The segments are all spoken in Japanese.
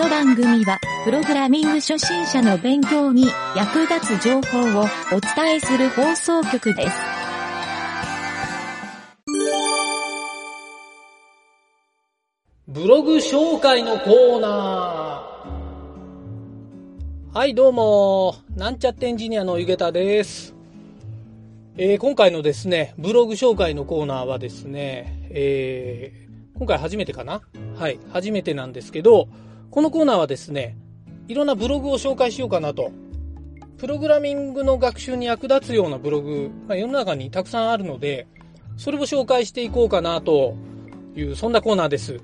の番組は、プログラミング初心者の勉強に役立つ情報をお伝えする放送局です。ブログ紹介のコーナー。はい、どうも、なんちゃってエンジニアのゆげたです。えー今回のですね、ブログ紹介のコーナーはですね、えー今回初めてかな？はい、初めてなんですけど、このコーナーはですね、いろんなブログを紹介しようかなと。プログラミングの学習に役立つようなブログ、ま、世の中にたくさんあるので、それを紹介していこうかなという、そんなコーナーです。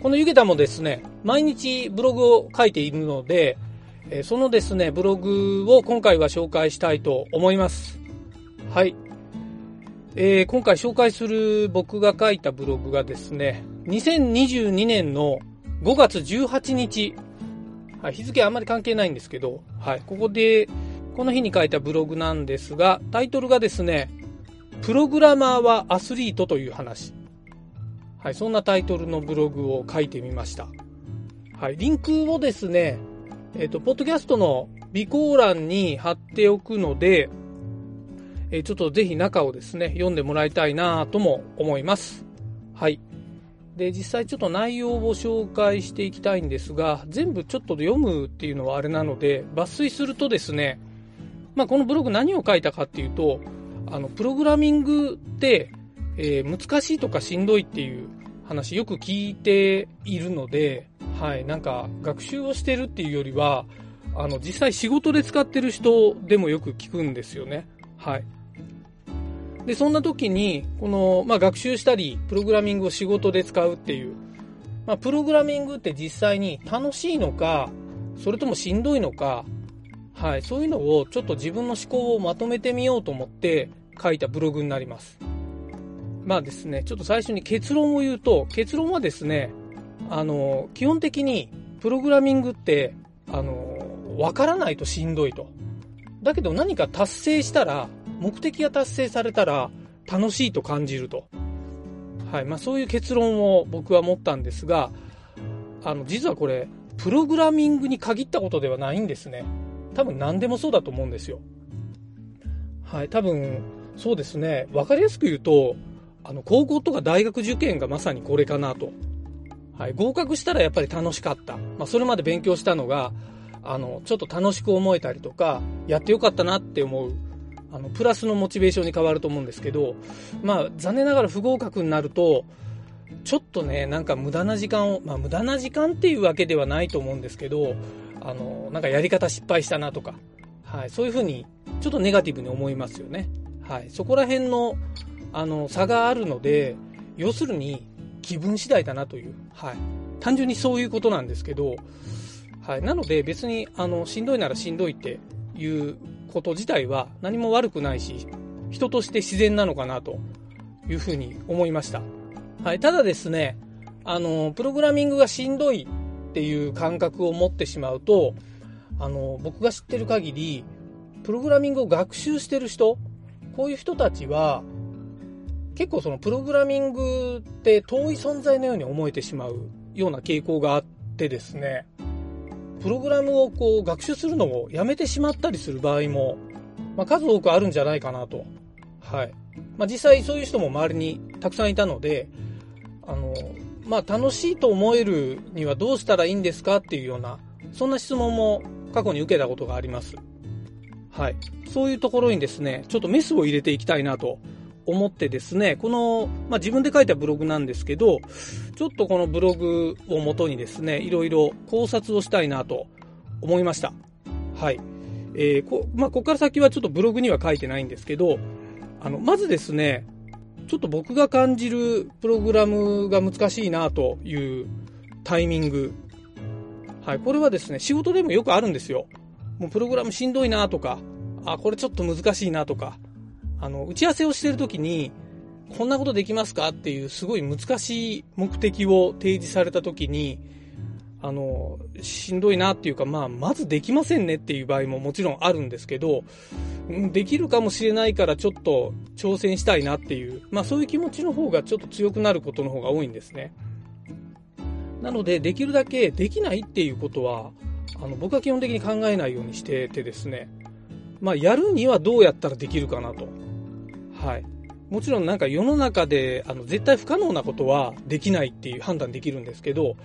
このゆげたもですね、毎日ブログを書いているので、そのですね、ブログを今回は紹介したいと思います。はい。えー今回紹介する僕が書いたブログがですね、2022年の5月18日、はい、日付あんまり関係ないんですけど、はい、ここで、この日に書いたブログなんですが、タイトルがですね、プログラマーはアスリートという話。はい、そんなタイトルのブログを書いてみました。はい、リンクをですね、えっ、と、ポッドキャストの備考欄に貼っておくので、えーちょっとぜひ中をですね、読んでもらいたいなとも思います。はい。で、実際ちょっと内容を紹介していきたいんですが、全部ちょっと読むっていうのはあれなので、抜粋するとですね、まあ、このブログ何を書いたかっていうと、あの、プログラミングって、えー難しいとかしんどいっていう話よく聞いているので、はい、なんか学習をしてるっていうよりは、あの、実際仕事で使ってる人でもよく聞くんですよね。はい。で、そんな時に、この、まあ、学習したり、プログラミングを仕事で使うっていう、まあ、プログラミングって実際に楽しいのか、それともしんどいのか、はい、そういうのをちょっと自分の思考をまとめてみようと思って書いたブログになります。まあですね、ちょっと最初に結論を言うと、結論はですね、あの、基本的にプログラミングって、あの、わからないとしんどいと。だけど何か達成したら、目的が達成されたら楽しいと感じると。はい。まあそういう結論を僕は持ったんですが、あの、実はこれ、プログラミングに限ったことではないんですね。多分何でもそうだと思うんですよ。はい。多分、そうですね。わかりやすく言うと、あの、高校とか大学受験がまさにこれかなと。はい。合格したらやっぱり楽しかった。まあそれまで勉強したのが、あの、ちょっと楽しく思えたりとか、やってよかったなって思う、あの、プラスのモチベーションに変わると思うんですけど、まあ、残念ながら不合格になると、ちょっとね、なんか無駄な時間を、まあ無駄な時間っていうわけではないと思うんですけど、あの、なんかやり方失敗したなとか、はい、そういうふうに、ちょっとネガティブに思いますよね。はい、そこら辺の、あの、差があるので、要するに、気分次第だなという、はい、単純にそういうことなんですけど、はい。なので別に、あの、しんどいならしんどいっていうこと自体は何も悪くないし、人として自然なのかなというふうに思いました。はい。ただですね、あの、プログラミングがしんどいっていう感覚を持ってしまうと、あの、僕が知ってる限り、プログラミングを学習してる人、こういう人たちは、結構そのプログラミングって遠い存在のように思えてしまうような傾向があってですね、プログラムをこう学習するのをやめてしまったりする場合も、まあ、数多くあるんじゃないかなと。はい。まあ、実際そういう人も周りにたくさんいたので、あの、まあ、楽しいと思えるにはどうしたらいいんですかっていうような、そんな質問も過去に受けたことがあります。はい。そういうところにですね、ちょっとメスを入れていきたいなと思ってですね、この、まあ、自分で書いたブログなんですけど、ちょっとこのブログをもとにですね、いろいろ考察をしたいなと思いました。はい。えー、こ、まあ、ここから先はちょっとブログには書いてないんですけど、あの、まずですね、ちょっと僕が感じるプログラムが難しいなというタイミング。はい。これはですね、仕事でもよくあるんですよ。もうプログラムしんどいなとか、あ、これちょっと難しいなとか、あの、打ち合わせをしてるときに、こんなことできますかっていうすごい難しい目的を提示されたときに、あの、しんどいなっていうか、まあ、まずできませんねっていう場合ももちろんあるんですけど、できるかもしれないからちょっと挑戦したいなっていう、まあそういう気持ちの方がちょっと強くなることの方が多いんですね。なので、できるだけできないっていうことは、あの、僕は基本的に考えないようにしててですね、まあ、やるにはどうやったらできるかなと。はい。もちろんなんか世の中で、あの、絶対不可能なことはできないっていう判断できるんですけど、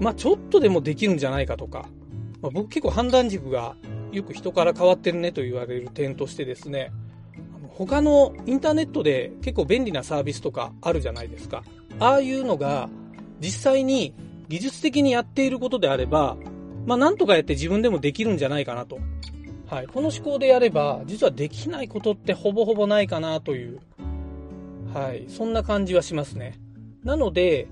まあ、ちょっとでもできるんじゃないかとか、まあ、僕結構判断軸がよく人から変わってるねと言われる点としてですね、他のインターネットで結構便利なサービスとかあるじゃないですか。ああいうのが実際に技術的にやっていることであれば、まあなんとかやって自分でもできるんじゃないかなと。はい。この思考でやれば、実はできないことってほぼほぼないかなという、はい。そんな感じはしますね。なので、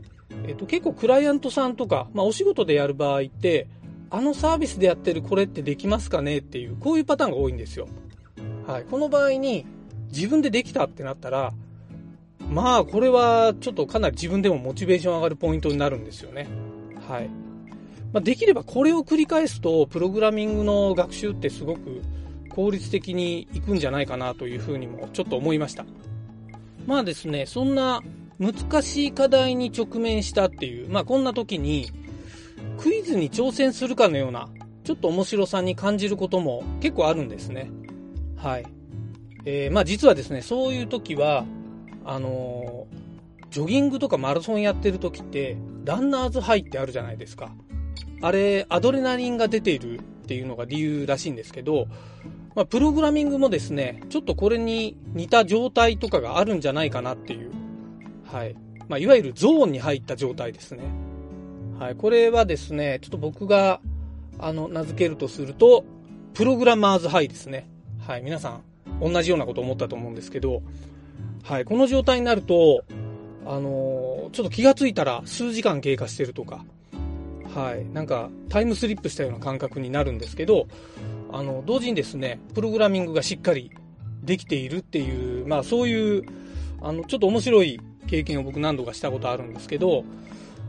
えっと、結構クライアントさんとか、まあお仕事でやる場合って、あのサービスでやってるこれってできますかねっていう、こういうパターンが多いんですよ。はい。この場合に、自分でできたってなったら、まあ、これはちょっとかなり自分でもモチベーション上がるポイントになるんですよね。はい。まあ、できればこれを繰り返すと、プログラミングの学習ってすごく効率的にいくんじゃないかなというふうにもちょっと思いました。まあですね、そんな難しい課題に直面したっていう、まあこんな時に、クイズに挑戦するかのような、ちょっと面白さに感じることも結構あるんですね。はい。えー、まあ実はですね、そういう時は、あのー、ジョギングとかマラソンやってる時って、ランナーズハイってあるじゃないですか。あれ、アドレナリンが出ているっていうのが理由らしいんですけど、まあ、プログラミングもですね、ちょっとこれに似た状態とかがあるんじゃないかなっていう、はい。まあ、いわゆるゾーンに入った状態ですね。はい。これはですね、ちょっと僕が、あの、名付けるとすると、プログラマーズハイですね。はい。皆さん、同じようなこと思ったと思うんですけど、はい、この状態になると、あのー、ちょっと気がついたら数時間経過してるとか、はい、なんかタイムスリップしたような感覚になるんですけど、あの、同時にですね、プログラミングがしっかりできているっていう、まあそういう、あの、ちょっと面白い経験を僕何度かしたことあるんですけど、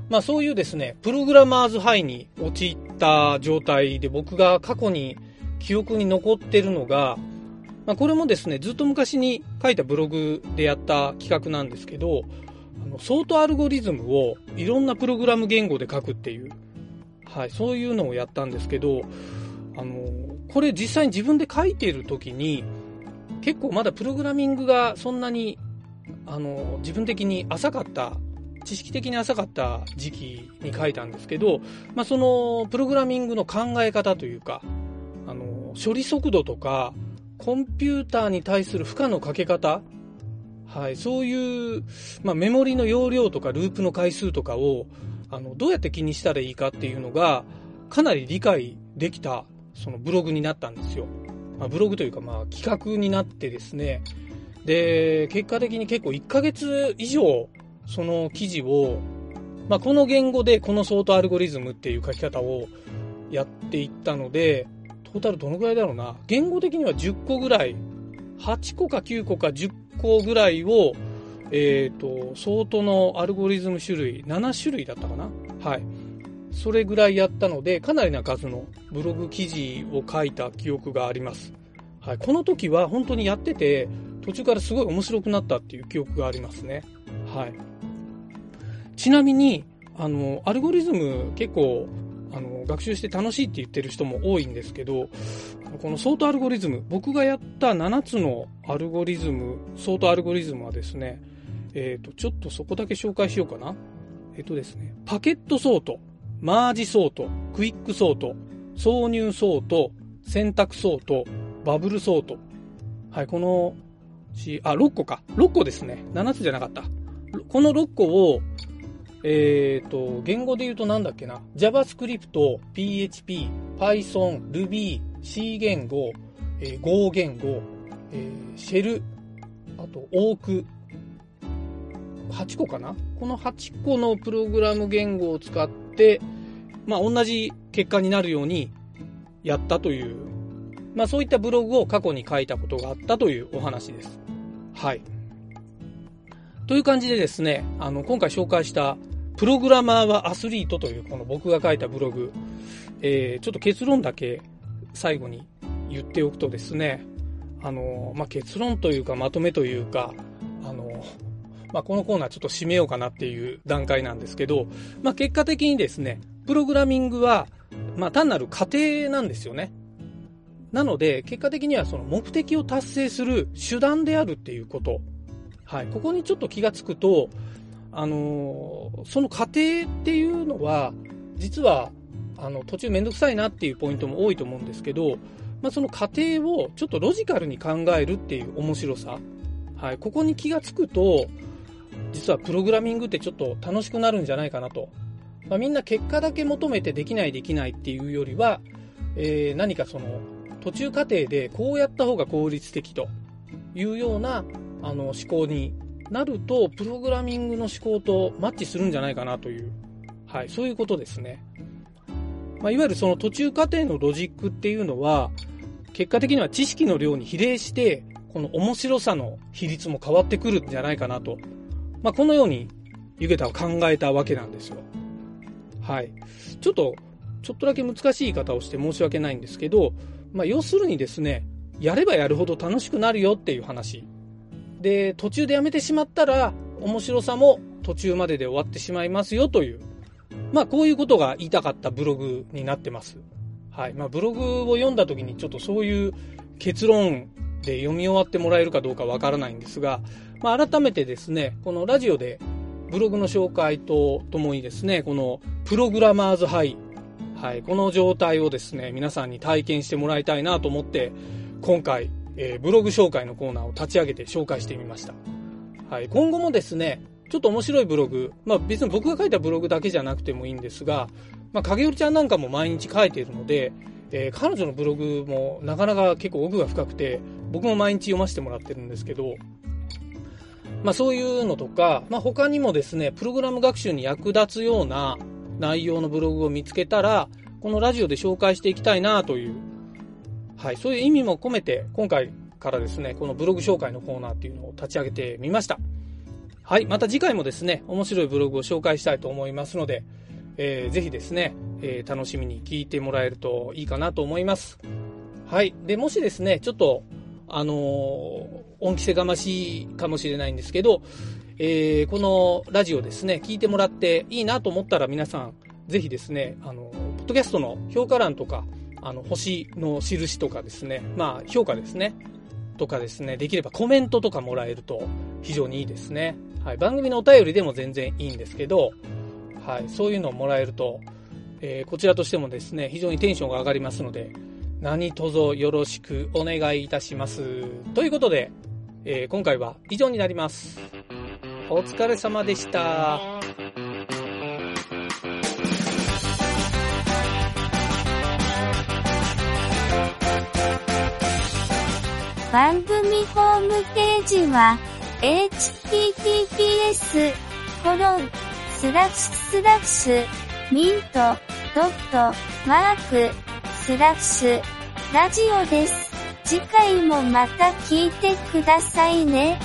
まあそういうですね、プログラマーズハイに陥った状態で僕が過去に記憶に残ってるのが、まあ、これもですね、ずっと昔に書いたブログでやった企画なんですけど、あのソートアルゴリズムをいろんなプログラム言語で書くっていう、はい、そういうのをやったんですけど、あの、これ実際に自分で書いている時に、結構まだプログラミングがそんなに、あの、自分的に浅かった、知識的に浅かった時期に書いたんですけど、まあ、その、プログラミングの考え方というか、あの、処理速度とか、コンピューターに対する負荷のかけ方、はい、そういう、まあ、メモリの容量とかループの回数とかをあのどうやって気にしたらいいかっていうのがかなり理解できたそのブログになったんですよ。まあ、ブログというかまあ企画になってですねで結果的に結構1ヶ月以上その記事を、まあ、この言語でこのソートアルゴリズムっていう書き方をやっていったのでトータルどのぐらいだろうな。言語的には10個ぐらい、8個か9個か10個ぐらいを、えっ、ー、と、相当のアルゴリズム種類、7種類だったかな？はい。それぐらいやったので、かなりな数のブログ記事を書いた記憶があります。はい。この時は本当にやってて、途中からすごい面白くなったっていう記憶がありますね。はい。ちなみに、あの、アルゴリズム結構あの、学習して楽しいって言ってる人も多いんですけど、このソートアルゴリズム、僕がやった7つのアルゴリズム、ソートアルゴリズムはですね、えっ、ー、と、ちょっとそこだけ紹介しようかな。えっ、ー、とですね、バケットソート、マージソート、クイックソート、挿入ソート、選択ソート、バブルソート。はい、この、あ、6個か。6個ですね。7つじゃなかった。この6個を、えっ、ー、と、言語で言うとなんだっけな。JavaScript、PHP、Python、Ruby、C 言語、えー、Go 言語、えー、シェル、あと、オーク、8個かな？この8個のプログラム言語を使って、まあ、同じ結果になるようにやったという、まあ、そういったブログを過去に書いたことがあったというお話です。はい。という感じでですね、あの、今回紹介したプログラマーはアスリートというこの僕が書いたブログ、えー、ちょっと結論だけ最後に言っておくとですね、あの、まあ、結論というかまとめというか、あの、まあ、このコーナーちょっと締めようかなっていう段階なんですけど、まあ、結果的にですね、プログラミングは、まあ、単なる過程なんですよね。なので、結果的にはその目的を達成する手段であるっていうこと。はい。ここにちょっと気がつくと、あのー、その過程っていうのは、実は、あの、途中めんどくさいなっていうポイントも多いと思うんですけど、まあ、その過程をちょっとロジカルに考えるっていう面白さ。はい。ここに気がつくと、実はプログラミングってちょっと楽しくなるんじゃないかなと。まあ、みんな結果だけ求めてできないできないっていうよりは、えー、何かその途中過程でこうやった方が効率的というようなあの思考になると、プログラミングの思考とマッチするんじゃないかなという、はい、そういうことですね。まあ、いわゆるその途中過程のロジックっていうのは、結果的には知識の量に比例して、この面白さの比率も変わってくるんじゃないかなと。まあ、このように、ゆげたは考えたわけなんですよ。はい。ちょっと、ちょっとだけ難しい言い方をして申し訳ないんですけど、まあ、要するにですね、やればやるほど楽しくなるよっていう話。で、途中でやめてしまったら、面白さも途中までで終わってしまいますよという、まあ、こういうことが言いたかったブログになってます。はい。まあ、ブログを読んだ時にちょっとそういう結論で読み終わってもらえるかどうかわからないんですが、まあ、改めてですね、このラジオでブログの紹介とともにですね、このプログラマーズハイはい、この状態をですね、皆さんに体験してもらいたいなと思って、今回、えー、ブログ紹介のコーナーを立ち上げて紹介してみました。はい、今後もですね、ちょっと面白いブログ、まあ別に僕が書いたブログだけじゃなくてもいいんですが、まあ影織ちゃんなんかも毎日書いているので、えー、彼女のブログもなかなか結構奥が深くて、僕も毎日読ませてもらってるんですけど、まあそういうのとか、まあ他にもですね、プログラム学習に役立つような、内容のブログを見つけたら、このラジオで紹介していきたいなという、はい、そういう意味も込めて、今回からですね、このブログ紹介のコーナーっていうのを立ち上げてみました。はい、また次回もですね、面白いブログを紹介したいと思いますので、えー、ぜひですね、えー、楽しみに聞いてもらえるといいかなと思います。はい。で、もしですね、ちょっと、あのー、恩着せがましいかもしれないんですけど、えー、このラジオですね、聞いてもらっていいなと思ったら皆さん、ぜひですね、あの、ポッドキャストの評価欄とか、あの、星の印とかですね、まあ、評価ですね、とかですね、できればコメントとかもらえると非常にいいですね。はい、番組のお便りでも全然いいんですけど、はい、そういうのをもらえると、えー、こちらとしてもですね、非常にテンションが上がりますので、何卒よろしくお願いいたします。ということで、えー、今回は以上になります。お疲れ様でした。番組ホームページは、https, コロン、スラッシュスラッシュ、ミント、ドット、マーク、スラッシュ、ラジオです。次回もまた聞いてくださいね。